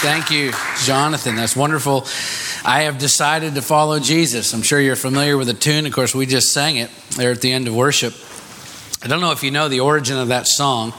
Thank you, Jonathan. That's wonderful. I have decided to follow Jesus. I'm sure you're familiar with the tune. Of course, we just sang it there at the end of worship. I don't know if you know the origin of that song.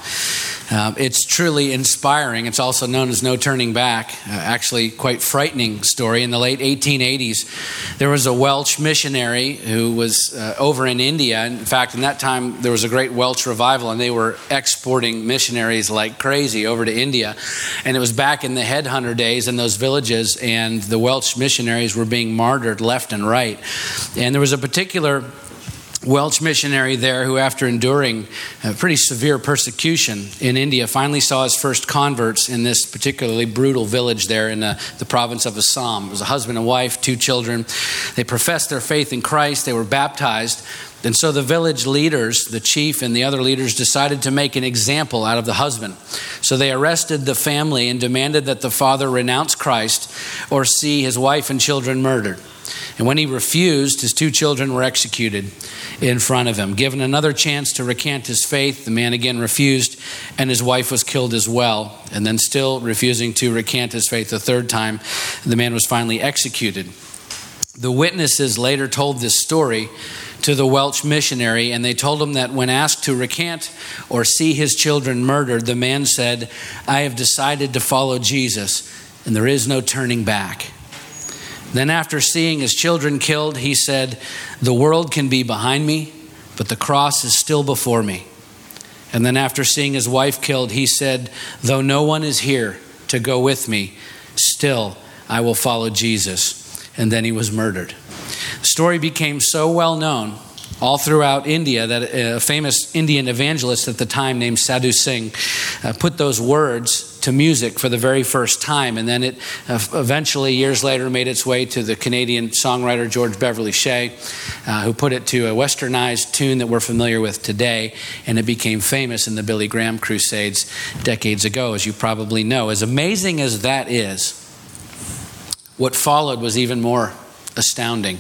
Uh, it's truly inspiring. It's also known as No Turning Back. Uh, actually, quite frightening story. In the late 1880s, there was a Welsh missionary who was uh, over in India. In fact, in that time, there was a great Welsh revival, and they were exporting missionaries like crazy over to India. And it was back in the headhunter days in those villages, and the Welsh missionaries were being martyred left and right. And there was a particular Welsh missionary there who, after enduring uh, pretty severe persecution in India, finally saw his first converts in this particularly brutal village there in the, the, province of Assam. It was a husband and wife, two children. They professed their faith in Christ, they were baptized. And so the village leaders, the chief and the other leaders, decided to make an example out of the husband. So they arrested the family and demanded that the father renounce Christ or see his wife and children murdered. And when he refused, his two children were executed in front of him. Given another chance to recant his faith, the man again refused, and his wife was killed as well. And then, still refusing to recant his faith a third time, the man was finally executed. The witnesses later told this story to the Welsh missionary, and they told him that when asked to recant or see his children murdered, the man said, I have decided to follow Jesus, and there is no turning back. Then, after seeing his children killed, he said, The world can be behind me, but the cross is still before me. And then, after seeing his wife killed, he said, Though no one is here to go with me, still I will follow Jesus. And then he was murdered. The story became so well known all throughout India that uh, a famous Indian evangelist at the time named Sadhu Singh uh, put those words to music for the very first time. And then it uh, eventually, years later, made its way to the Canadian songwriter George Beverly Shea, uh, who put it to a westernized tune that we're familiar with today. And it became famous in the Billy Graham Crusades decades ago, as you probably know. As amazing as that is, what followed was even more astounding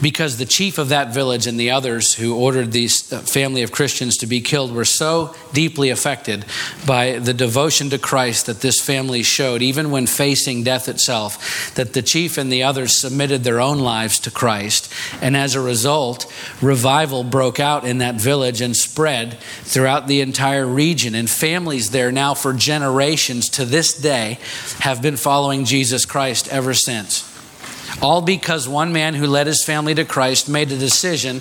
because the chief of that village and the others who ordered these uh, family of Christians to be killed were so deeply affected by the devotion to Christ that this family showed, even when facing death itself, that the chief and the others submitted their own lives to Christ. And as a result, revival broke out in that village and spread throughout the entire region. And families there now, for generations to this day, have been following Jesus Christ ever since. All because one man who led his family to Christ made a decision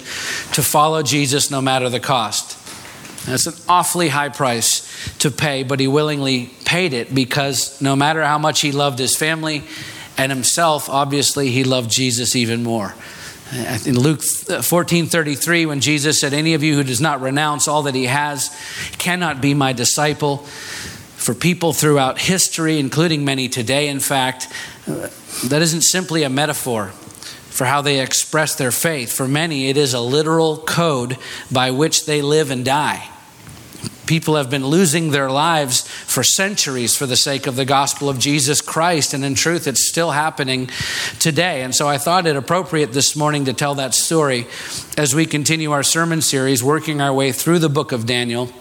to follow Jesus no matter the cost. That's an awfully high price to pay, but he willingly paid it because no matter how much he loved his family and himself, obviously he loved Jesus even more. In Luke 14 33, when Jesus said, Any of you who does not renounce all that he has cannot be my disciple. For people throughout history, including many today, in fact, that isn't simply a metaphor for how they express their faith. For many, it is a literal code by which they live and die. People have been losing their lives for centuries for the sake of the gospel of Jesus Christ, and in truth, it's still happening today. And so I thought it appropriate this morning to tell that story as we continue our sermon series, working our way through the book of Daniel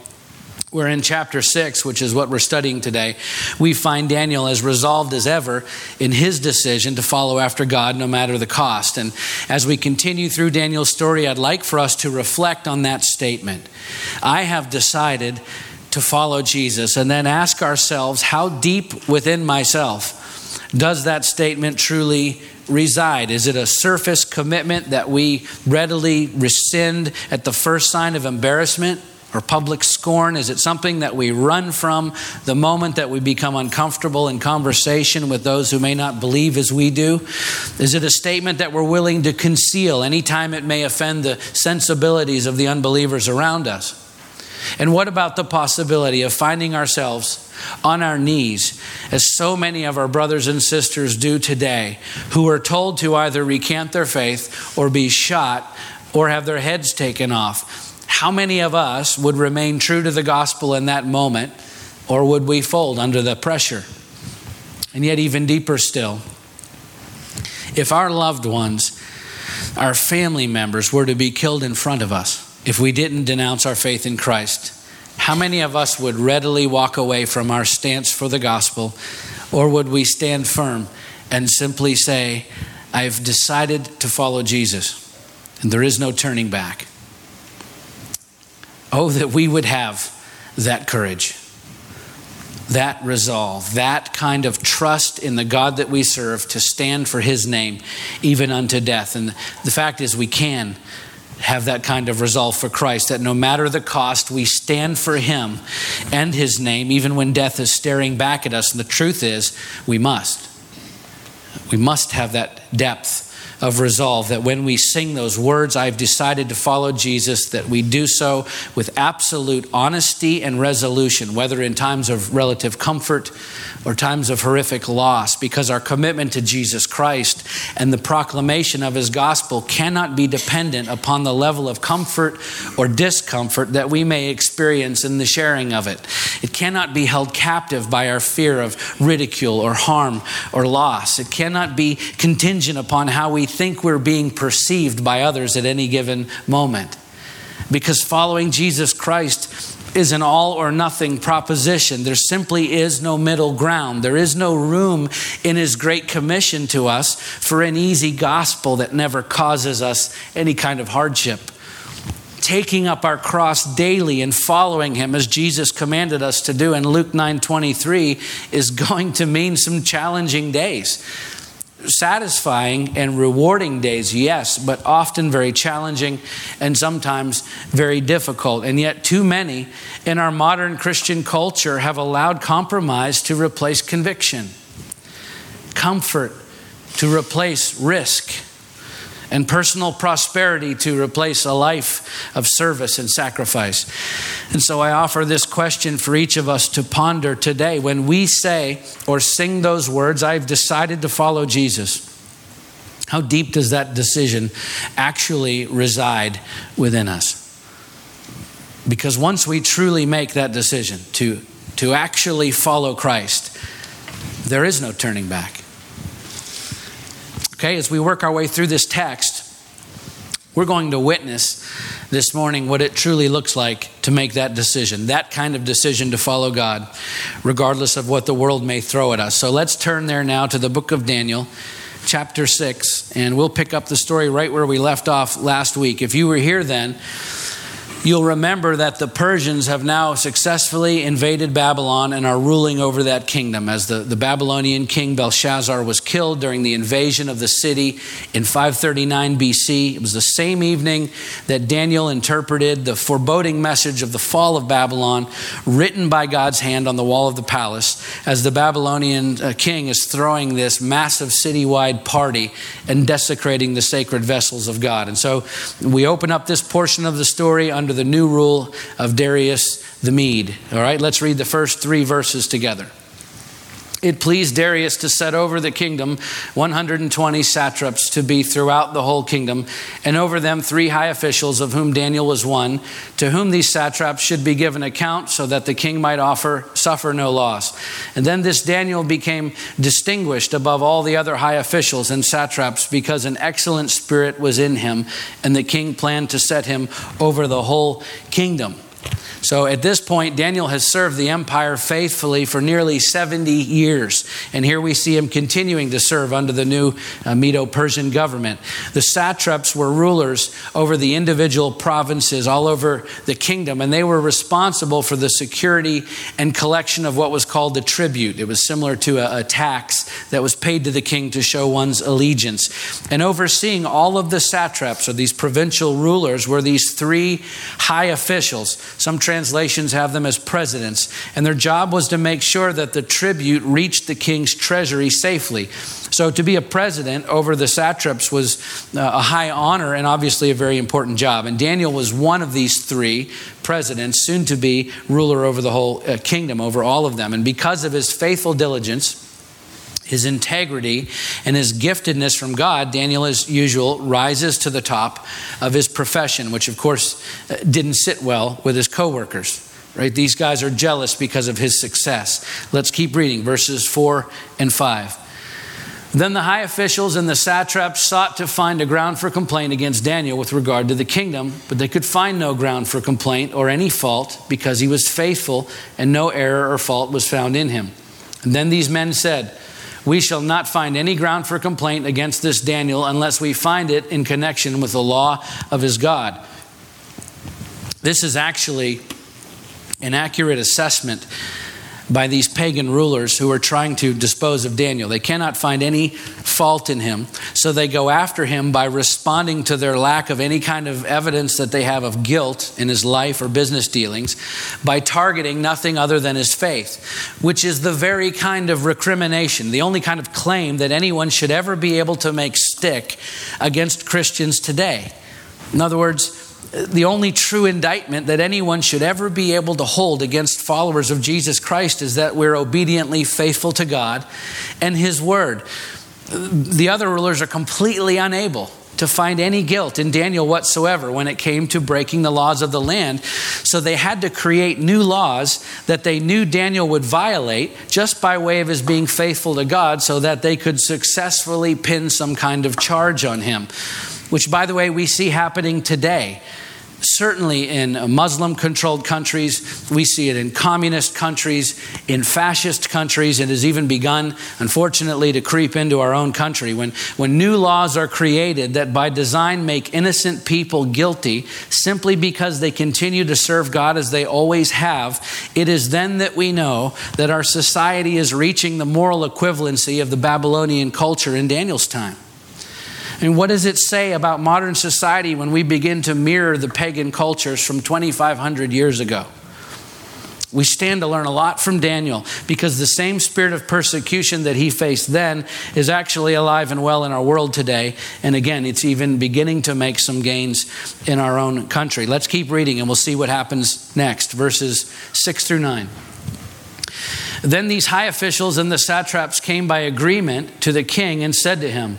we're in chapter 6, which is what we're studying today. We find Daniel as resolved as ever in his decision to follow after God no matter the cost. And as we continue through Daniel's story, I'd like for us to reflect on that statement. I have decided to follow Jesus, and then ask ourselves how deep within myself does that statement truly reside? Is it a surface commitment that we readily rescind at the first sign of embarrassment? Or public scorn? Is it something that we run from the moment that we become uncomfortable in conversation with those who may not believe as we do? Is it a statement that we're willing to conceal anytime it may offend the sensibilities of the unbelievers around us? And what about the possibility of finding ourselves on our knees, as so many of our brothers and sisters do today, who are told to either recant their faith or be shot or have their heads taken off? How many of us would remain true to the gospel in that moment, or would we fold under the pressure? And yet, even deeper still, if our loved ones, our family members, were to be killed in front of us, if we didn't denounce our faith in Christ, How many of us would readily walk away from our stance for the gospel, or would we stand firm and simply say, I've decided to follow Jesus, and there is no turning back? Oh, that we would have that courage, that resolve, that kind of trust in the God that we serve to stand for his name, even unto death. And the fact is, we can have that kind of resolve for Christ that no matter the cost, we stand for him and his name, even when death is staring back at us. And the truth is, we must. We must have that depth of resolve that when we sing those words, I've decided to follow Jesus, that we do so with absolute honesty and resolution, whether in times of relative comfort or times of horrific loss, because our commitment to Jesus Christ and the proclamation of his gospel cannot be dependent upon the level of comfort or discomfort that we may experience in the sharing of it. It cannot be held captive by our fear of ridicule or harm or loss. It cannot be contingent upon how we think we're being perceived by others at any given moment. Because following Jesus Christ is an all or nothing proposition. There simply is no middle ground. There is no room in His great commission to us for an easy gospel that never causes us any kind of hardship. Taking up our cross daily and following Him as Jesus commanded us to do in Luke 9 23 is going to mean some challenging days satisfying and rewarding days, yes, but often very challenging and sometimes very difficult. And yet, too many in our modern Christian culture have allowed compromise to replace conviction, comfort to replace risk and personal prosperity to replace a life of service and sacrifice. And so I offer this question for each of us to ponder today. When we say or sing those words, I've decided to follow Jesus, how deep does that decision actually reside within us? Because once we truly make that decision to, to actually follow Christ, there is no turning back. Okay, as we work our way through this text, we're going to witness this morning what it truly looks like to make that decision, that kind of decision to follow God, regardless of what the world may throw at us. So let's turn there now to the book of Daniel, chapter 6, and we'll pick up the story right where we left off last week. If you were here then, You'll remember that the Persians have now successfully invaded Babylon and are ruling over that kingdom. As the, the Babylonian king Belshazzar was killed during the invasion of the city in 539 BC, it was the same evening that Daniel interpreted the foreboding message of the fall of Babylon, written by God's hand on the wall of the palace, as the Babylonian uh, king is throwing this massive citywide party and desecrating the sacred vessels of God. And so we open up this portion of the story under the new rule of Darius the Mede. All right, let's read the first three verses together. It pleased Darius to set over the kingdom 120 satraps to be throughout the whole kingdom, and over them three high officials, of whom Daniel was one, to whom these satraps should be given account, so that the king might offer suffer no loss. And then this Daniel became distinguished above all the other high officials and satraps, because an excellent spirit was in him, and the king planned to set him over the whole kingdom. So at this point, Daniel has served the empire faithfully for nearly 70 years. And here we see him continuing to serve under the new uh, Medo Persian government. The satraps were rulers over the individual provinces all over the kingdom, and they were responsible for the security and collection of what was called the tribute. It was similar to a, a tax that was paid to the king to show one's allegiance. And overseeing all of the satraps, or these provincial rulers, were these three high officials. Some translations have them as presidents, and their job was to make sure that the tribute reached the king's treasury safely. So, to be a president over the satraps was uh, a high honor and obviously a very important job. And Daniel was one of these three presidents, soon to be ruler over the whole uh, kingdom, over all of them. And because of his faithful diligence, his integrity and his giftedness from God, Daniel, as usual, rises to the top of his profession, which of course uh, didn't sit well with his coworkers. Right? These guys are jealous because of his success. Let's keep reading verses 4 and 5. Then the high officials and the satraps sought to find a ground for complaint against Daniel with regard to the kingdom, but they could find no ground for complaint or any fault because he was faithful and no error or fault was found in him. And then these men said, We shall not find any ground for complaint against this Daniel unless we find it in connection with the law of his God. This is actually an accurate assessment by these pagan rulers who are trying to dispose of Daniel. They cannot find any fault in him, so they go after him by responding to their lack of any kind of evidence that they have of guilt in his life or business dealings by targeting nothing other than his faith, which is the very kind of recrimination, the only kind of claim that anyone should ever be able to make stick against Christians today. In other words, the only true indictment that anyone should ever be able to hold against followers of Jesus Christ is that we're obediently faithful to God and His Word. The other rulers are completely unable to find any guilt in Daniel whatsoever when it came to breaking the laws of the land. So they had to create new laws that they knew Daniel would violate just by way of his being faithful to God so that they could successfully pin some kind of charge on him which, by the way, we see happening today. Certainly in Muslim controlled countries, we see it in communist countries, in fascist countries. It has even begun, unfortunately, to creep into our own country. When, when new laws are created that by design make innocent people guilty simply because they continue to serve God as they always have, it is then that we know that our society is reaching the moral equivalency of the Babylonian culture in Daniel's time. And what does it say about modern society when we begin to mirror the pagan cultures from 2,500 years ago? We stand to learn a lot from Daniel because the same spirit of persecution that he faced then is actually alive and well in our world today. And again, it's even beginning to make some gains in our own country. Let's keep reading and we'll see what happens next. Verses 6 through 9. Then these high officials and the satraps came by agreement to the king and said to him,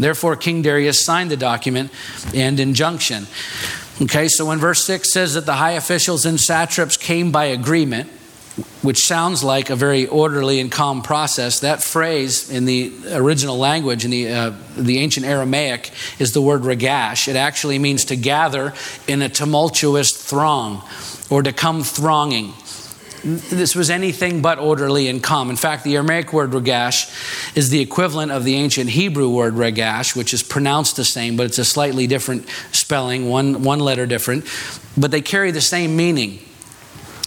Therefore, King Darius signed the document and injunction. Okay, so when verse 6 says that the high officials and satraps came by agreement, which sounds like a very orderly and calm process, that phrase in the original language, in the, uh, the ancient Aramaic, is the word regash. It actually means to gather in a tumultuous throng or to come thronging this was anything but orderly and calm. In fact, the Aramaic word regash is the equivalent of the ancient Hebrew word regash, which is pronounced the same, but it's a slightly different spelling, one, one letter different, but they carry the same meaning.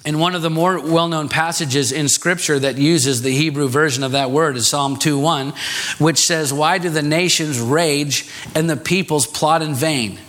And one of the more well known passages in Scripture that uses the Hebrew version of that word is Psalm 2:1, which says, Why do the nations rage and the peoples plot in vain?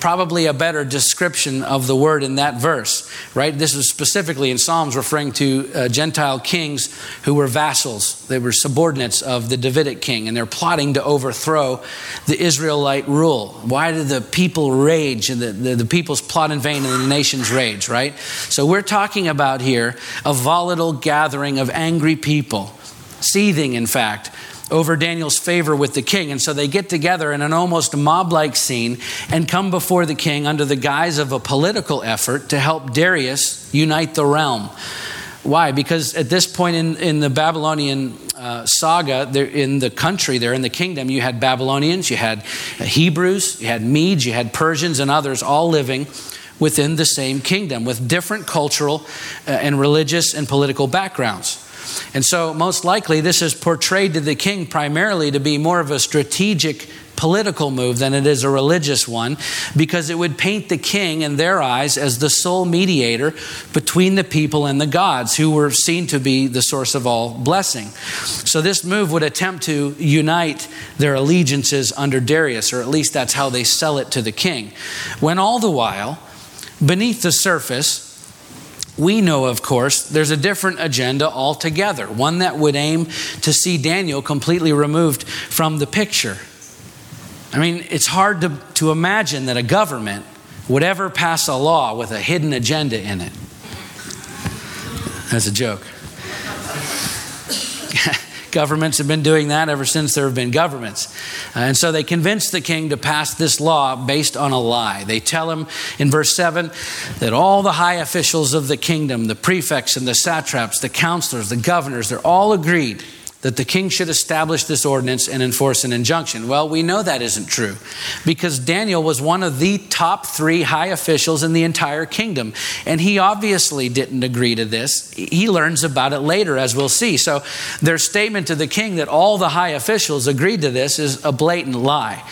Probably a better description of the word in that verse, right? This is specifically in Psalms referring to uh, Gentile kings who were vassals. They were subordinates of the Davidic king, and they're plotting to overthrow the Israelite rule. Why do the people rage and the, the, the peoples plot in vain and the nations rage, right? So we're talking about here a volatile gathering of angry people, seething, in fact, over Daniel's favor with the king. And so they get together in an almost mob like scene and come before the king under the guise of a political effort to help Darius unite the realm. Why? Because at this point in, in the Babylonian uh, saga, in the country there, in the kingdom, you had Babylonians, you had Hebrews, you had Medes, you had Persians, and others all living within the same kingdom with different cultural uh, and religious and political backgrounds. And so, most likely, this is portrayed to the king primarily to be more of a strategic political move than it is a religious one because it would paint the king in their eyes as the sole mediator between the people and the gods who were seen to be the source of all blessing. So this move would attempt to unite their allegiances under Darius or at least that's how they sell it to the king. When all the while beneath the surface we know, of course, there's a different agenda altogether, one that would aim to see Daniel completely removed from the picture. I mean, it's hard to, to imagine that a government would ever pass a law with a hidden agenda in it. That's a joke. Governments have been doing that ever since there have been governments. Uh, and so they convinced the king to pass this law based on a lie. They tell him in verse 7 that all the high officials of the kingdom, the prefects and the satraps, the counselors, the governors, they're all agreed that the king should establish this ordinance and enforce an injunction. Well, we know that isn't true because Daniel was one of the top three high officials in the entire kingdom. And he obviously didn't agree to this. He learns about it later, as we'll see. So their statement to the king that all the high officials agreed to this is a blatant lie.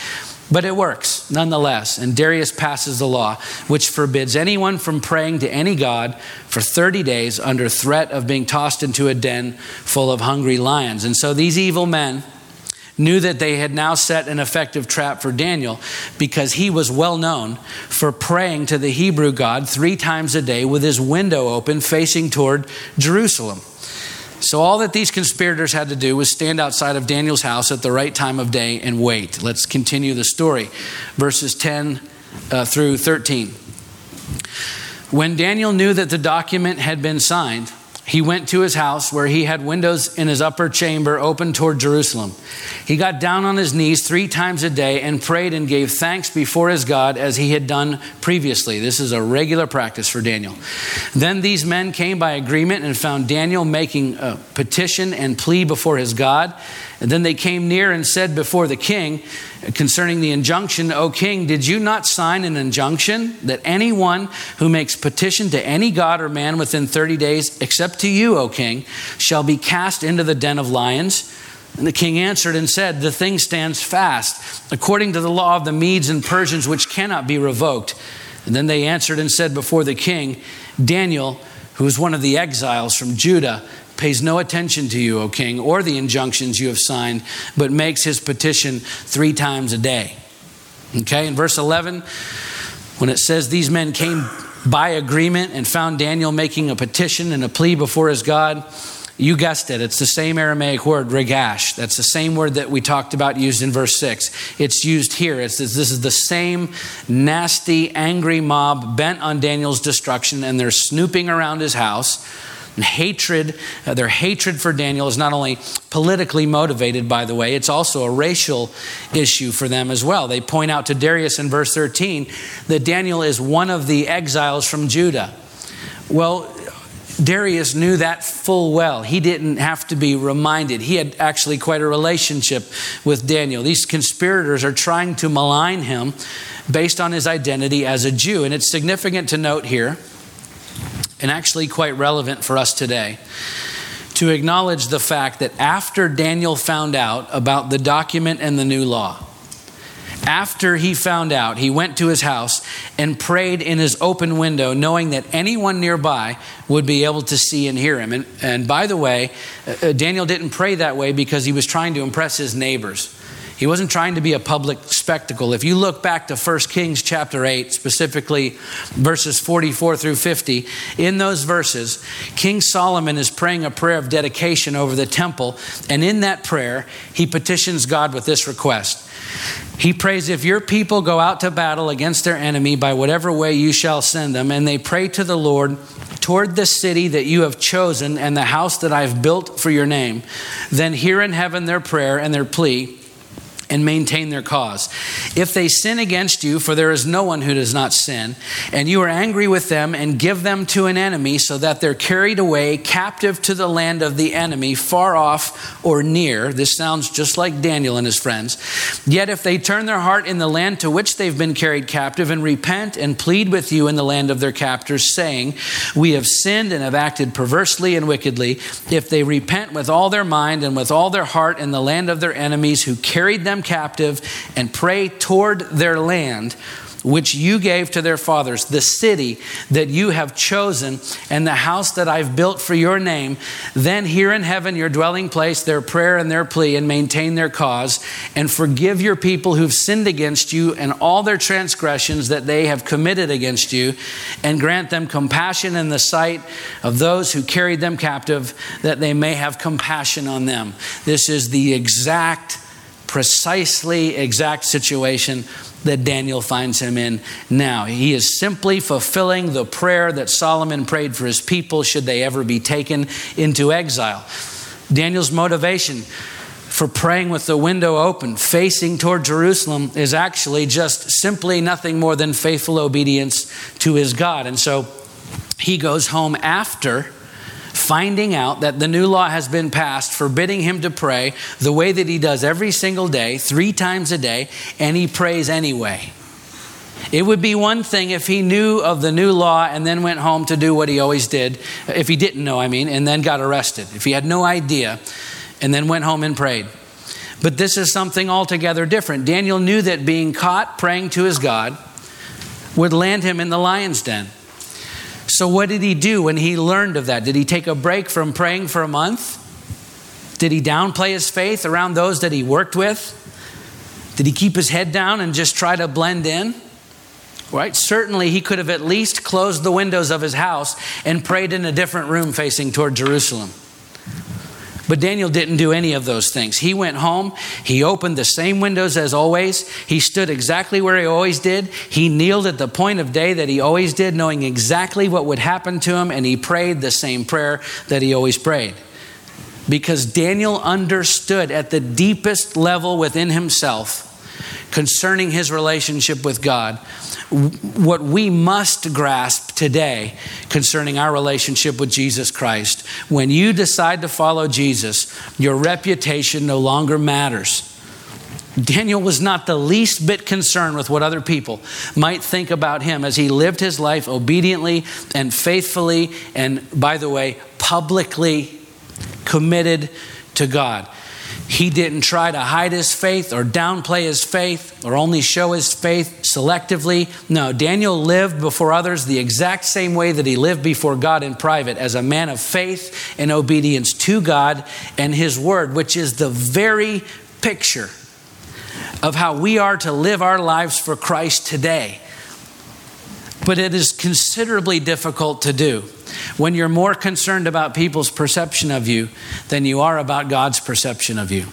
But it works nonetheless. And Darius passes the law, which forbids anyone from praying to any God for 30 days under threat of being tossed into a den full of hungry lions. And so these evil men knew that they had now set an effective trap for Daniel because he was well known for praying to the Hebrew God three times a day with his window open facing toward Jerusalem. So, all that these conspirators had to do was stand outside of Daniel's house at the right time of day and wait. Let's continue the story. Verses 10 uh, through 13. When Daniel knew that the document had been signed, he went to his house where he had windows in his upper chamber open toward Jerusalem. He got down on his knees three times a day and prayed and gave thanks before his God as he had done previously. This is a regular practice for Daniel. Then these men came by agreement and found Daniel making a petition and plea before his God. And then they came near and said before the king concerning the injunction, O king, did you not sign an injunction that anyone who makes petition to any god or man within 30 days, except to you, O king, shall be cast into the den of lions? And the king answered and said, The thing stands fast, according to the law of the Medes and Persians, which cannot be revoked. And then they answered and said before the king, Daniel, who is one of the exiles from Judah, pays no attention to you, O king, or the injunctions you have signed, but makes his petition three times a day. Okay, in verse 11, when it says these men came by agreement and found Daniel making a petition and a plea before his God, you guessed it. It's the same Aramaic word, regash. That's the same word that we talked about used in verse 6. It's used here. It's, this is the same nasty, angry mob bent on Daniel's destruction, and they're snooping around his house and hatred, uh, their hatred for Daniel is not only politically motivated, by the way, it's also a racial issue for them as well. They point out to Darius in verse 13 that Daniel is one of the exiles from Judah. Well, Darius knew that full well. He didn't have to be reminded. He had actually quite a relationship with Daniel. These conspirators are trying to malign him based on his identity as a Jew. And it's significant to note here and actually quite relevant for us today to acknowledge the fact that after Daniel found out about the document and the new law, after he found out, he went to his house and prayed in his open window, knowing that anyone nearby would be able to see and hear him. And, and by the way, uh, Daniel didn't pray that way because he was trying to impress his neighbors. He wasn't trying to be a public spectacle. If you look back to 1 Kings chapter 8, specifically verses 44 through 50, in those verses, King Solomon is praying a prayer of dedication over the temple. And in that prayer, he petitions God with this request. He prays, If your people go out to battle against their enemy by whatever way you shall send them, and they pray to the Lord toward the city that you have chosen and the house that I've built for your name, then hear in heaven their prayer and their plea and maintain their cause. If they sin against you, for there is no one who does not sin, and you are angry with them and give them to an enemy so that they're carried away captive to the land of the enemy, far off or near, this sounds just like Daniel and his friends. Yet if they turn their heart in the land to which they've been carried captive and repent and plead with you in the land of their captors, saying, We have sinned and have acted perversely and wickedly, if they repent with all their mind and with all their heart in the land of their enemies who carried them captive and pray toward their land which you gave to their fathers, the city that you have chosen, and the house that I've built for your name, then hear in heaven your dwelling place, their prayer and their plea, and maintain their cause, and forgive your people who've sinned against you and all their transgressions that they have committed against you, and grant them compassion in the sight of those who carried them captive, that they may have compassion on them. This is the exact precisely exact situation that Daniel finds him in now. He is simply fulfilling the prayer that Solomon prayed for his people should they ever be taken into exile. Daniel's motivation for praying with the window open, facing toward Jerusalem, is actually just simply nothing more than faithful obedience to his God. And so he goes home after finding out that the new law has been passed, forbidding him to pray the way that he does every single day, three times a day, and he prays anyway. It would be one thing if he knew of the new law and then went home to do what he always did, if he didn't know, I mean, and then got arrested. If he had no idea and then went home and prayed. But this is something altogether different. Daniel knew that being caught praying to his God would land him in the lion's den. So, what did he do when he learned of that? Did he take a break from praying for a month? Did he downplay his faith around those that he worked with? Did he keep his head down and just try to blend in? Right? Certainly, he could have at least closed the windows of his house and prayed in a different room facing toward Jerusalem. But Daniel didn't do any of those things. He went home, he opened the same windows as always, he stood exactly where he always did, he kneeled at the point of day that he always did, knowing exactly what would happen to him, and he prayed the same prayer that he always prayed. Because Daniel understood at the deepest level within himself concerning his relationship with God what we must grasp today concerning our relationship with Jesus Christ. When you decide to follow Jesus, your reputation no longer matters. Daniel was not the least bit concerned with what other people might think about him as he lived his life obediently and faithfully, and by the way, publicly committed to God. He didn't try to hide his faith or downplay his faith or only show his faith selectively. No, Daniel lived before others the exact same way that he lived before God in private as a man of faith and obedience to God and his word, which is the very picture of how we are to live our lives for Christ today. But it is considerably difficult to do when you're more concerned about people's perception of you than you are about God's perception of you.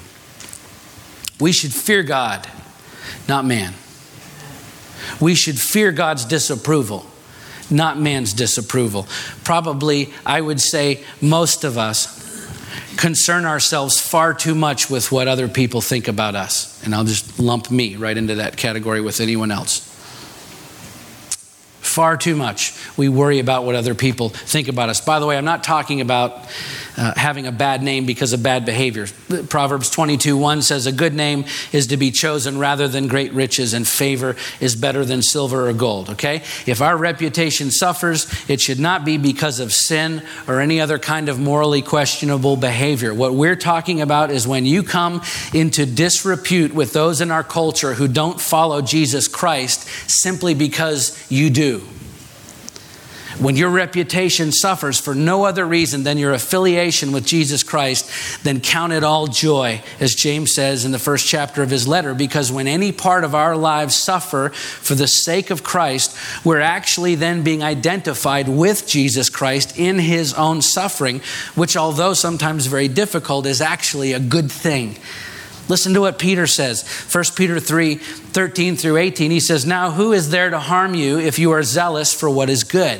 We should fear God, not man. We should fear God's disapproval, not man's disapproval. Probably, I would say, most of us concern ourselves far too much with what other people think about us. And I'll just lump me right into that category with anyone else. Far too much we worry about what other people think about us. By the way, I'm not talking about uh, having a bad name because of bad behavior. Proverbs 22 1 says, A good name is to be chosen rather than great riches, and favor is better than silver or gold. Okay? If our reputation suffers, it should not be because of sin or any other kind of morally questionable behavior. What we're talking about is when you come into disrepute with those in our culture who don't follow Jesus Christ simply because you do when your reputation suffers for no other reason than your affiliation with Jesus Christ, then count it all joy, as James says in the first chapter of his letter, because when any part of our lives suffer for the sake of Christ, we're actually then being identified with Jesus Christ in his own suffering, which, although sometimes very difficult, is actually a good thing. Listen to what Peter says. 1 Peter 3 13 through 18. He says, Now who is there to harm you if you are zealous for what is good?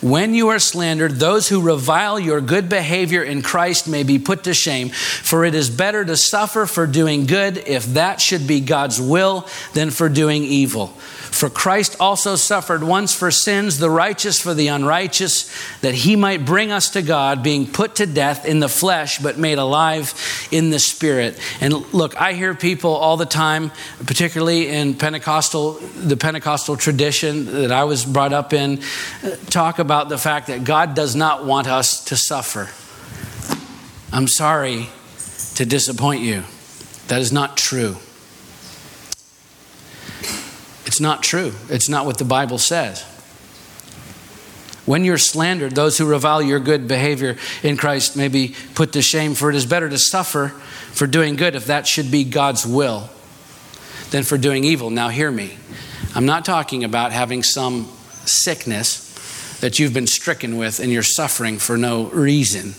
when you are slandered, those who revile your good behavior in Christ may be put to shame. For it is better to suffer for doing good, if that should be God's will, than for doing evil. For Christ also suffered once for sins, the righteous for the unrighteous, that he might bring us to God, being put to death in the flesh, but made alive in the spirit. And look, I hear people all the time, particularly in Pentecostal, the Pentecostal tradition that I was brought up in, talk about the fact that God does not want us to suffer. I'm sorry to disappoint you. That is not true. It's not true. It's not what the Bible says. When you're slandered, those who revile your good behavior in Christ may be put to shame, for it is better to suffer for doing good, if that should be God's will, than for doing evil. Now, hear me. I'm not talking about having some sickness that you've been stricken with and you're suffering for no reason.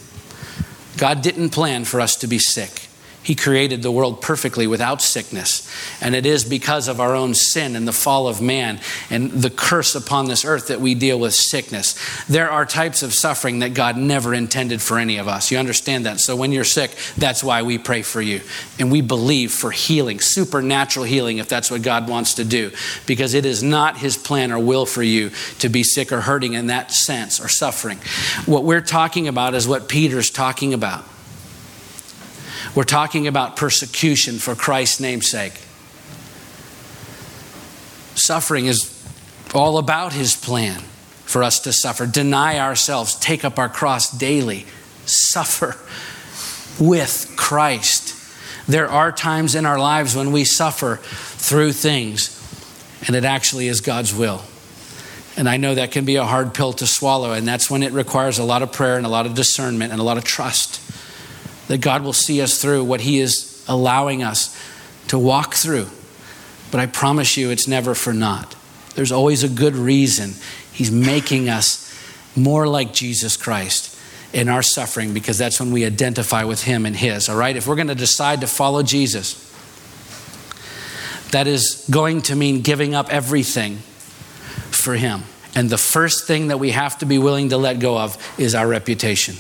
God didn't plan for us to be sick. He created the world perfectly without sickness. And it is because of our own sin and the fall of man and the curse upon this earth that we deal with sickness. There are types of suffering that God never intended for any of us. You understand that? So when you're sick, that's why we pray for you. And we believe for healing, supernatural healing, if that's what God wants to do. Because it is not His plan or will for you to be sick or hurting in that sense or suffering. What we're talking about is what Peter's talking about. We're talking about persecution for Christ's namesake. Suffering is all about his plan for us to suffer, deny ourselves, take up our cross daily, suffer with Christ. There are times in our lives when we suffer through things, and it actually is God's will. And I know that can be a hard pill to swallow, and that's when it requires a lot of prayer and a lot of discernment and a lot of trust that God will see us through what He is allowing us to walk through. But I promise you, it's never for naught. There's always a good reason. He's making us more like Jesus Christ in our suffering because that's when we identify with Him and His. All right? If we're going to decide to follow Jesus, that is going to mean giving up everything for Him. And the first thing that we have to be willing to let go of is our reputation.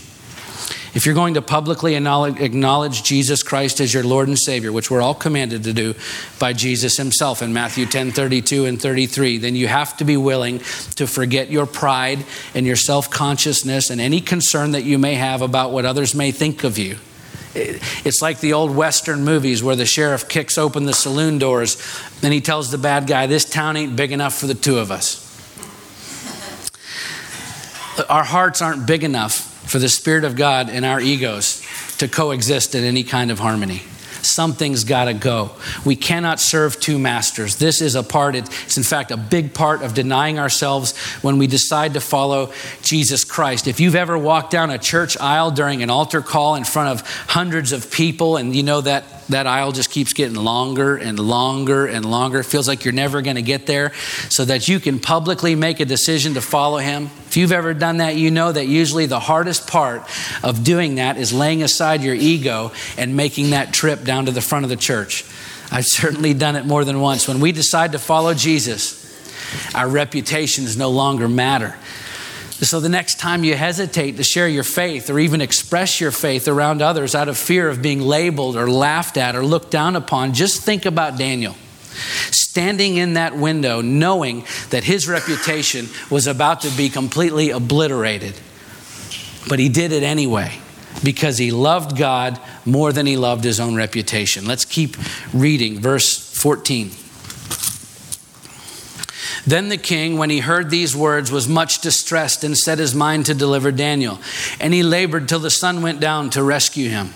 If you're going to publicly acknowledge Jesus Christ as your Lord and Savior, which we're all commanded to do by Jesus himself in Matthew 10 32 and 33, then you have to be willing to forget your pride and your self consciousness and any concern that you may have about what others may think of you. It's like the old Western movies where the sheriff kicks open the saloon doors and he tells the bad guy, This town ain't big enough for the two of us. Our hearts aren't big enough for the Spirit of God and our egos to coexist in any kind of harmony. Something's got to go. We cannot serve two masters. This is a part, it's in fact a big part of denying ourselves when we decide to follow Jesus Christ. If you've ever walked down a church aisle during an altar call in front of hundreds of people and you know that that aisle just keeps getting longer and longer and longer. It feels like you're never going to get there so that you can publicly make a decision to follow him. If you've ever done that, you know that usually the hardest part of doing that is laying aside your ego and making that trip down to the front of the church. I've certainly done it more than once. When we decide to follow Jesus, our reputations no longer matter. So the next time you hesitate to share your faith or even express your faith around others out of fear of being labeled or laughed at or looked down upon, just think about Daniel. Standing in that window, knowing that his reputation was about to be completely obliterated. But he did it anyway because he loved God more than he loved his own reputation. Let's keep reading, verse 14. Then the king, when he heard these words, was much distressed and set his mind to deliver Daniel. And he labored till the sun went down to rescue him.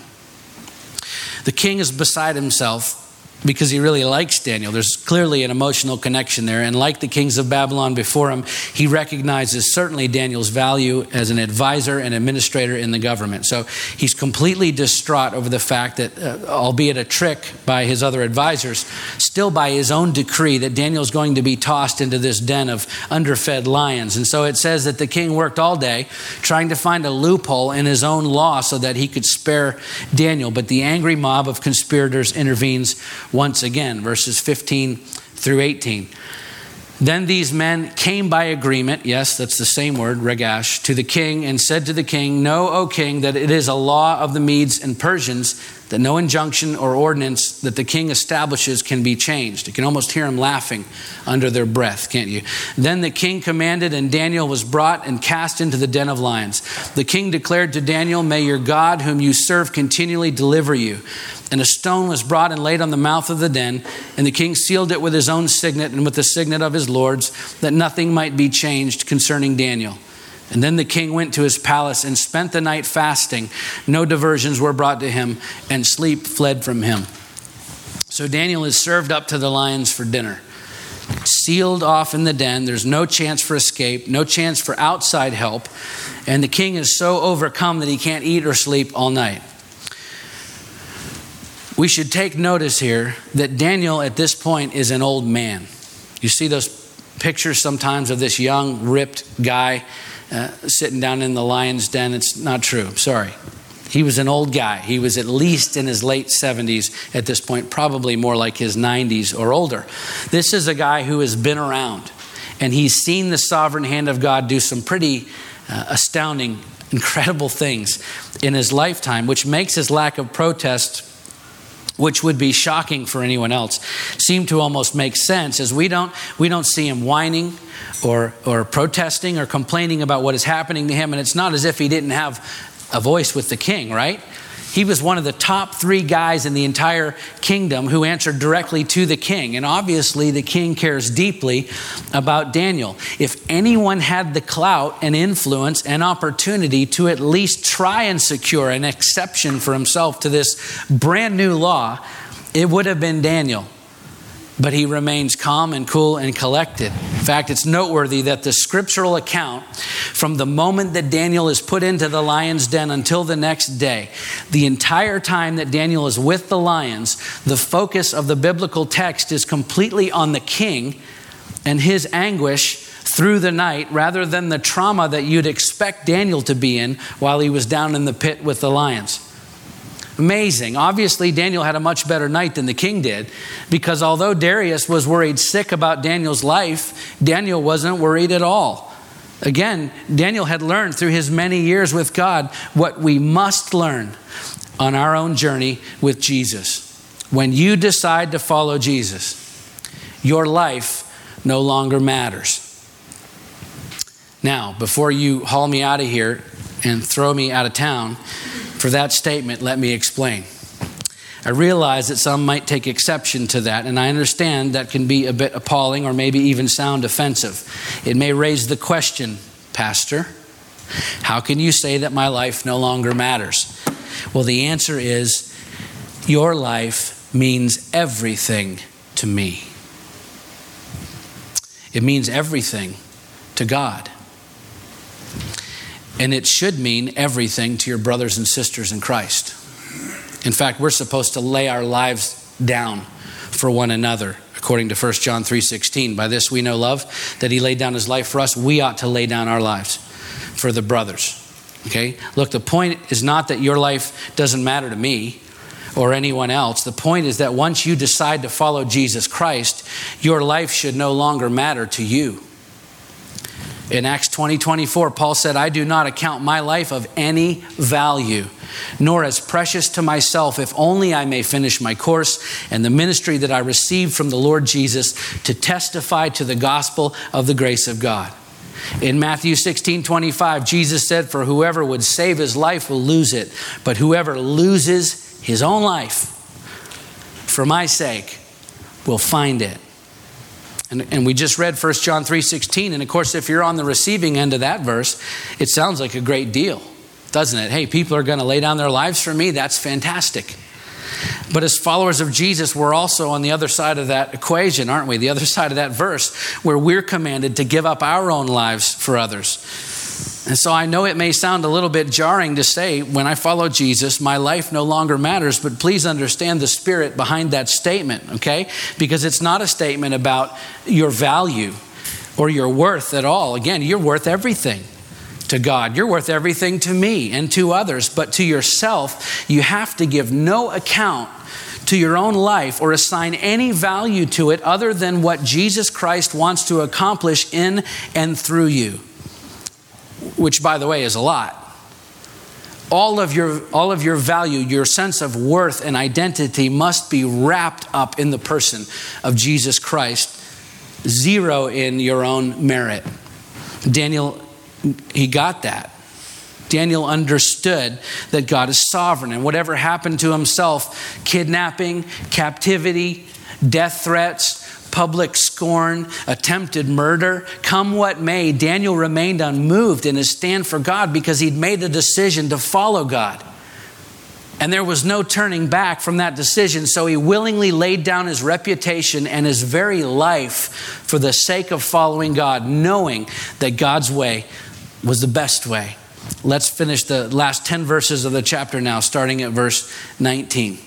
The king is beside himself because he really likes Daniel. There's clearly an emotional connection there. And like the kings of Babylon before him, he recognizes certainly Daniel's value as an advisor and administrator in the government. So he's completely distraught over the fact that, uh, albeit a trick by his other advisors, still by his own decree, that Daniel's going to be tossed into this den of underfed lions. And so it says that the king worked all day trying to find a loophole in his own law so that he could spare Daniel. But the angry mob of conspirators intervenes once again, verses 15 through 18. Then these men came by agreement, yes, that's the same word, regash, to the king and said to the king, Know, O king, that it is a law of the Medes and Persians that no injunction or ordinance that the king establishes can be changed. You can almost hear him laughing under their breath, can't you? Then the king commanded, and Daniel was brought and cast into the den of lions. The king declared to Daniel, May your God, whom you serve, continually deliver you. And a stone was brought and laid on the mouth of the den, and the king sealed it with his own signet and with the signet of his lords, that nothing might be changed concerning Daniel. And then the king went to his palace and spent the night fasting. No diversions were brought to him, and sleep fled from him. So Daniel is served up to the lions for dinner. sealed off in the den. There's no chance for escape, no chance for outside help. And the king is so overcome that he can't eat or sleep all night. We should take notice here that Daniel at this point is an old man. You see those pictures sometimes of this young, ripped guy uh, sitting down in the lion's den. It's not true. Sorry. He was an old guy. He was at least in his late 70s at this point, probably more like his 90s or older. This is a guy who has been around and he's seen the sovereign hand of God do some pretty uh, astounding, incredible things in his lifetime, which makes his lack of protest which would be shocking for anyone else, seem to almost make sense as we don't, we don't see him whining or, or protesting or complaining about what is happening to him. And it's not as if he didn't have a voice with the king, right? He was one of the top three guys in the entire kingdom who answered directly to the king. And obviously, the king cares deeply about Daniel. If anyone had the clout and influence and opportunity to at least try and secure an exception for himself to this brand new law, it would have been Daniel but he remains calm and cool and collected. In fact, it's noteworthy that the scriptural account from the moment that Daniel is put into the lion's den until the next day, the entire time that Daniel is with the lions, the focus of the biblical text is completely on the king and his anguish through the night rather than the trauma that you'd expect Daniel to be in while he was down in the pit with the lions. Amazing. Obviously, Daniel had a much better night than the king did because although Darius was worried sick about Daniel's life, Daniel wasn't worried at all. Again, Daniel had learned through his many years with God what we must learn on our own journey with Jesus. When you decide to follow Jesus, your life no longer matters. Now, before you haul me out of here and throw me out of town, for that statement, let me explain. I realize that some might take exception to that, and I understand that can be a bit appalling or maybe even sound offensive. It may raise the question, Pastor, how can you say that my life no longer matters? Well, the answer is your life means everything to me. It means everything to God. And it should mean everything to your brothers and sisters in Christ. In fact, we're supposed to lay our lives down for one another according to 1 John 3:16. By this we know love that he laid down his life for us. We ought to lay down our lives for the brothers. Okay? Look, the point is not that your life doesn't matter to me or anyone else. The point is that once you decide to follow Jesus Christ, your life should no longer matter to you. In Acts 20 24, Paul said, I do not account my life of any value, nor as precious to myself, if only I may finish my course and the ministry that I received from the Lord Jesus to testify to the gospel of the grace of God. In Matthew 16 25, Jesus said, For whoever would save his life will lose it, but whoever loses his own life for my sake will find it. And, and we just read 1 John 3.16. And of course, if you're on the receiving end of that verse, it sounds like a great deal, doesn't it? Hey, people are going to lay down their lives for me. That's fantastic. But as followers of Jesus, we're also on the other side of that equation, aren't we? The other side of that verse, where we're commanded to give up our own lives for others. And so I know it may sound a little bit jarring to say, when I follow Jesus, my life no longer matters, but please understand the spirit behind that statement, okay? Because it's not a statement about your value or your worth at all. Again, you're worth everything to God. You're worth everything to me and to others, but to yourself, you have to give no account to your own life or assign any value to it other than what Jesus Christ wants to accomplish in and through you which by the way is a lot. All of your all of your value your sense of worth and identity must be wrapped up in the person of Jesus Christ zero in your own merit. Daniel he got that. Daniel understood that God is sovereign and whatever happened to himself kidnapping captivity death threats public scorn, attempted murder. Come what may, Daniel remained unmoved in his stand for God because he'd made a decision to follow God. And there was no turning back from that decision. So he willingly laid down his reputation and his very life for the sake of following God, knowing that God's way was the best way. Let's finish the last 10 verses of the chapter now, starting at verse 19.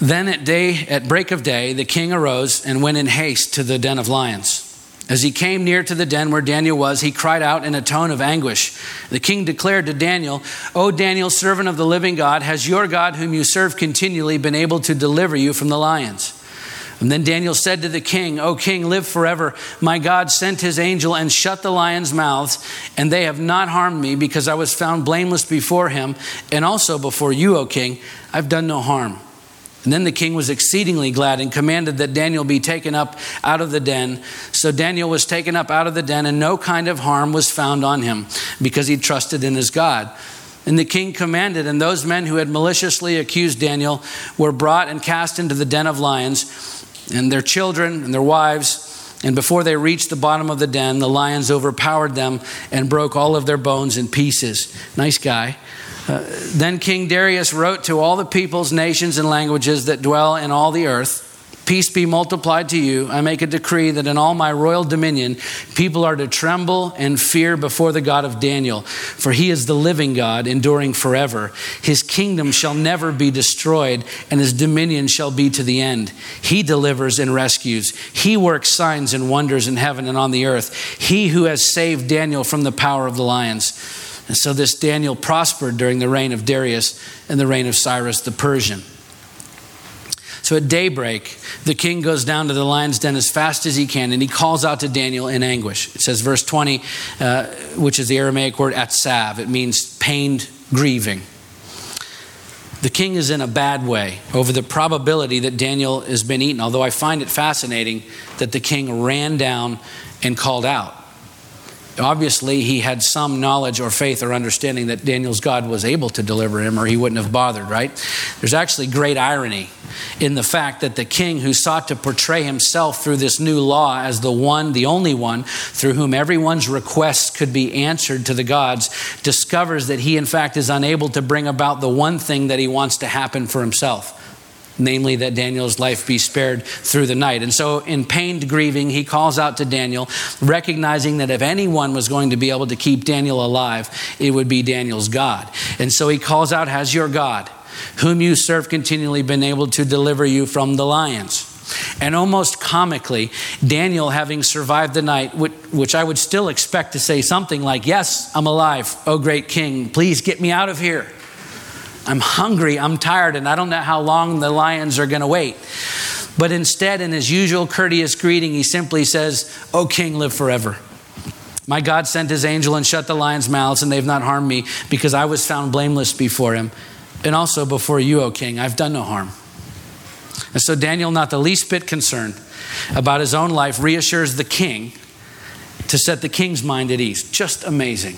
Then at day at break of day the king arose and went in haste to the den of lions. As he came near to the den where Daniel was, he cried out in a tone of anguish. The king declared to Daniel, O Daniel, servant of the living God, has your God, whom you serve continually, been able to deliver you from the lions? And then Daniel said to the king, O king, live forever. My God sent his angel and shut the lions' mouths, and they have not harmed me because I was found blameless before him, and also before you, O king. I've done no harm. And then the king was exceedingly glad and commanded that Daniel be taken up out of the den. So Daniel was taken up out of the den, and no kind of harm was found on him because he trusted in his God. And the king commanded, and those men who had maliciously accused Daniel were brought and cast into the den of lions, and their children and their wives. And before they reached the bottom of the den, the lions overpowered them and broke all of their bones in pieces. Nice guy. Uh, then King Darius wrote to all the peoples, nations, and languages that dwell in all the earth Peace be multiplied to you. I make a decree that in all my royal dominion, people are to tremble and fear before the God of Daniel, for he is the living God, enduring forever. His kingdom shall never be destroyed, and his dominion shall be to the end. He delivers and rescues. He works signs and wonders in heaven and on the earth. He who has saved Daniel from the power of the lions. And so this Daniel prospered during the reign of Darius and the reign of Cyrus the Persian. So at daybreak, the king goes down to the lion's den as fast as he can, and he calls out to Daniel in anguish. It says, verse 20, uh, which is the Aramaic word atsav. It means pained, grieving. The king is in a bad way over the probability that Daniel has been eaten, although I find it fascinating that the king ran down and called out. Obviously, he had some knowledge or faith or understanding that Daniel's God was able to deliver him, or he wouldn't have bothered, right? There's actually great irony in the fact that the king who sought to portray himself through this new law as the one, the only one, through whom everyone's requests could be answered to the gods, discovers that he, in fact, is unable to bring about the one thing that he wants to happen for himself namely that Daniel's life be spared through the night. And so, in pained grieving, he calls out to Daniel, recognizing that if anyone was going to be able to keep Daniel alive, it would be Daniel's God. And so, he calls out, Has your God, whom you serve continually, been able to deliver you from the lions? And almost comically, Daniel, having survived the night, which I would still expect to say something like, Yes, I'm alive, O great king, please get me out of here. I'm hungry, I'm tired, and I don't know how long the lions are going to wait. But instead, in his usual courteous greeting, he simply says, O king, live forever. My God sent his angel and shut the lions' mouths, and they've not harmed me because I was found blameless before him. And also before you, O king, I've done no harm. And so Daniel, not the least bit concerned about his own life, reassures the king to set the king's mind at ease. Just amazing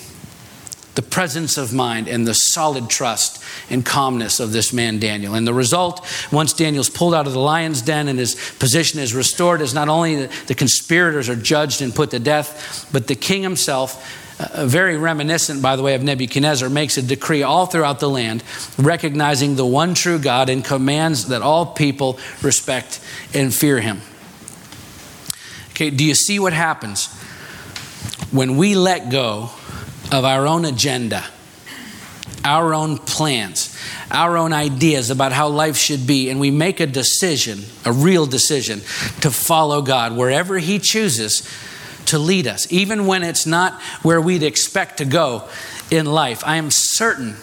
the presence of mind and the solid trust and calmness of this man Daniel. And the result, once Daniel's pulled out of the lion's den and his position is restored, is not only the, conspirators are judged and put to death, but the king himself. Uh, very reminiscent, by the way, of Nebuchadnezzar, makes a decree all throughout the land, recognizing the one true God and commands that all people respect and fear him. Okay, do you see what happens when we let go of our own agenda, our own plans, our own ideas about how life should be, and we make a decision, a real decision, to follow God wherever He chooses to lead us, even when it's not where we'd expect to go in life. I am certain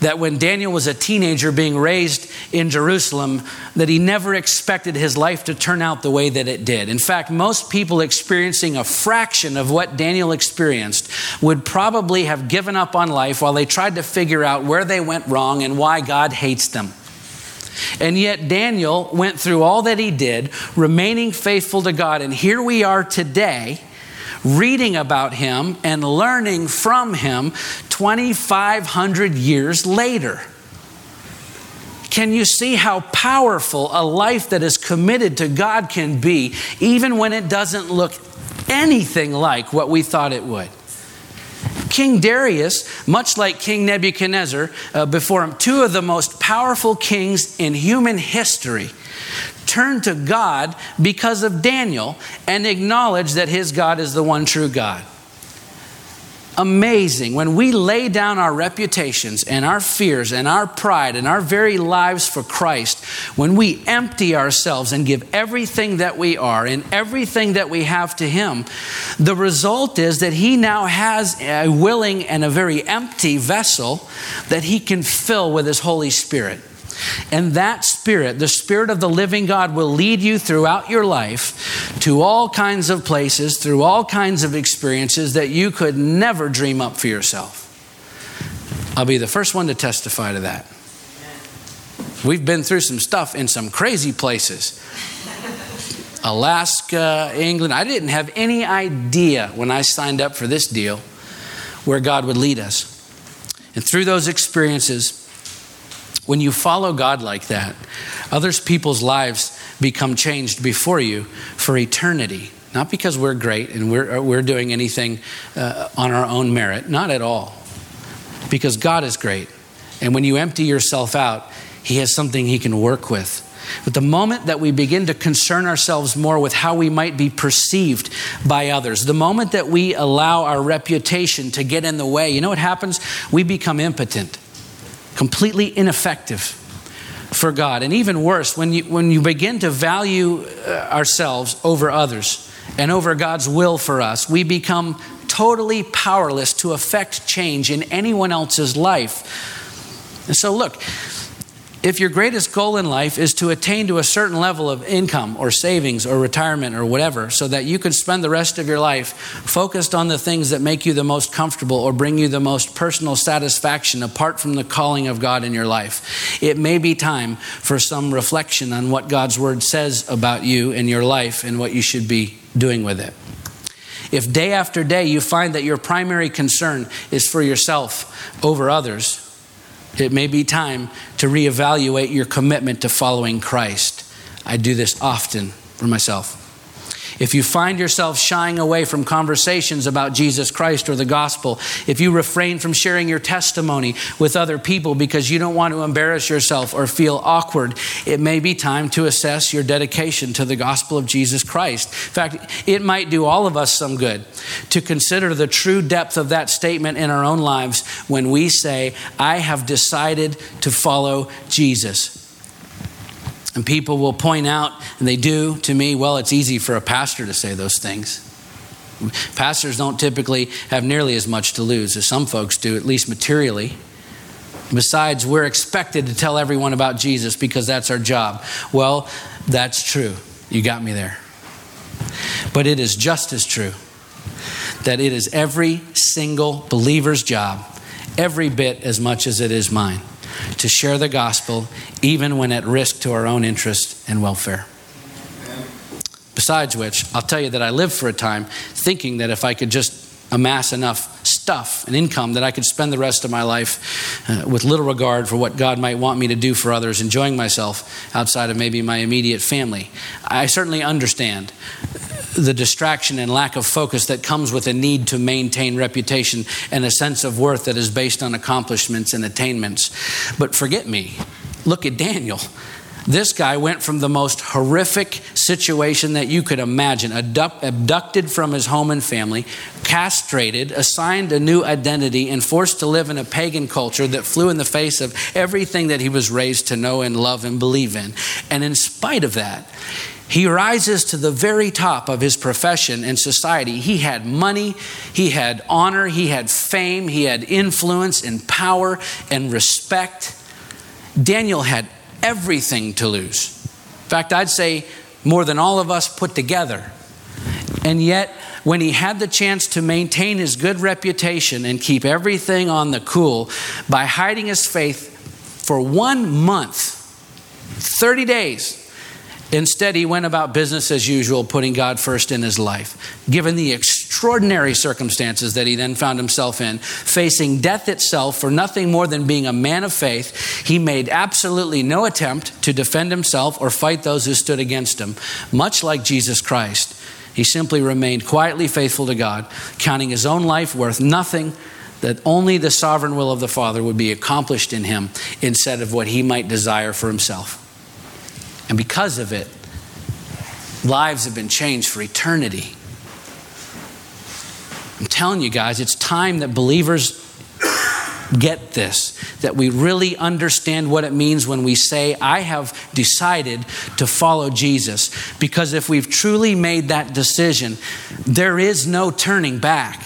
that when Daniel was a teenager being raised in Jerusalem, that he never expected his life to turn out the way that it did. In fact, most people experiencing a fraction of what Daniel experienced would probably have given up on life while they tried to figure out where they went wrong and why God hates them. And yet, Daniel went through all that he did, remaining faithful to God. And here we are today reading about him and learning from him 2,500 years later. Can you see how powerful a life that is committed to God can be, even when it doesn't look anything like what we thought it would? King Darius, much like King Nebuchadnezzar, uh, before him, two of the most powerful kings in human history, turned to God because of Daniel and acknowledge that his God is the one true God amazing when we lay down our reputations and our fears and our pride and our very lives for Christ, when we empty ourselves and give everything that we are and everything that we have to Him, the result is that He now has a willing and a very empty vessel that He can fill with His Holy Spirit. And that Spirit, the Spirit of the living God, will lead you throughout your life to all kinds of places, through all kinds of experiences that you could never dream up for yourself. I'll be the first one to testify to that. We've been through some stuff in some crazy places. Alaska, England. I didn't have any idea when I signed up for this deal where God would lead us. And through those experiences, when you follow God like that, others people's lives become changed before you for eternity. Not because we're great and we're, uh, we're doing anything uh, on our own merit, not at all. Because God is great. And when you empty yourself out, He has something He can work with. But the moment that we begin to concern ourselves more with how we might be perceived by others, the moment that we allow our reputation to get in the way, you know what happens? We become impotent completely ineffective for God. And even worse, when you, when you begin to value uh, ourselves over others and over God's will for us, we become totally powerless to affect change in anyone else's life. And so, look, if your greatest goal in life is to attain to a certain level of income or savings or retirement or whatever, so that you can spend the rest of your life focused on the things that make you the most comfortable or bring you the most personal satisfaction apart from the calling of God in your life, it may be time for some reflection on what God's Word says about you and your life and what you should be doing with it. If day after day you find that your primary concern is for yourself over others, it may be time to reevaluate your commitment to following Christ. I do this often for myself. If you find yourself shying away from conversations about Jesus Christ or the gospel, if you refrain from sharing your testimony with other people because you don't want to embarrass yourself or feel awkward, it may be time to assess your dedication to the gospel of Jesus Christ. In fact, it might do all of us some good to consider the true depth of that statement in our own lives when we say, I have decided to follow Jesus. And people will point out, and they do to me, well, it's easy for a pastor to say those things. Pastors don't typically have nearly as much to lose as some folks do, at least materially. Besides, we're expected to tell everyone about Jesus because that's our job. Well, that's true. You got me there. But it is just as true that it is every single believer's job, every bit as much as it is mine to share the gospel, even when at risk to our own interest and welfare. Besides which, I'll tell you that I lived for a time thinking that if I could just amass enough stuff and income that I could spend the rest of my life uh, with little regard for what God might want me to do for others, enjoying myself outside of maybe my immediate family. I certainly understand the distraction and lack of focus that comes with a need to maintain reputation and a sense of worth that is based on accomplishments and attainments. But forget me. Look at Daniel. This guy went from the most horrific situation that you could imagine abducted from his home and family, castrated, assigned a new identity, and forced to live in a pagan culture that flew in the face of everything that he was raised to know and love and believe in. And in spite of that, he rises to the very top of his profession and society. He had money, he had honor, he had fame, he had influence and power and respect. Daniel had everything to lose. In fact, I'd say more than all of us put together. And yet, when he had the chance to maintain his good reputation and keep everything on the cool by hiding his faith for one month, 30 days, Instead, he went about business as usual, putting God first in his life. Given the extraordinary circumstances that he then found himself in, facing death itself for nothing more than being a man of faith, he made absolutely no attempt to defend himself or fight those who stood against him. Much like Jesus Christ, he simply remained quietly faithful to God, counting his own life worth nothing that only the sovereign will of the Father would be accomplished in him instead of what he might desire for himself. And because of it, lives have been changed for eternity. I'm telling you guys, it's time that believers get this, that we really understand what it means when we say, I have decided to follow Jesus. Because if we've truly made that decision, there is no turning back.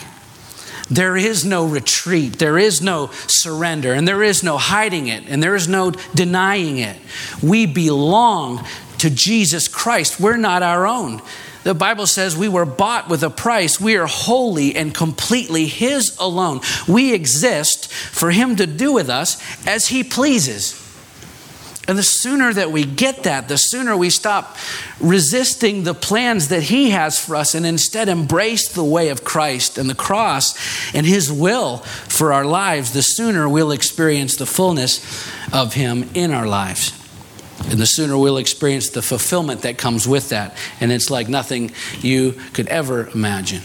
There is no retreat. There is no surrender. And there is no hiding it. And there is no denying it. We belong to Jesus Christ. We're not our own. The Bible says we were bought with a price. We are wholly and completely His alone. We exist for Him to do with us as He pleases. And the sooner that we get that, the sooner we stop resisting the plans that He has for us and instead embrace the way of Christ and the cross and His will for our lives, the sooner we'll experience the fullness of Him in our lives. And the sooner we'll experience the fulfillment that comes with that. And it's like nothing you could ever imagine.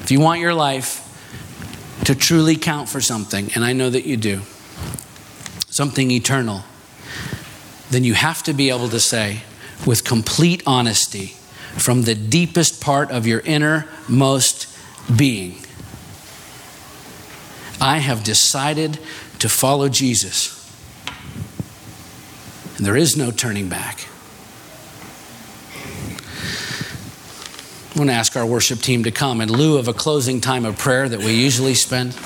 If you want your life to truly count for something, and I know that you do, something eternal, then you have to be able to say with complete honesty from the deepest part of your innermost being, I have decided to follow Jesus. And there is no turning back. I want to ask our worship team to come in lieu of a closing time of prayer that we usually spend.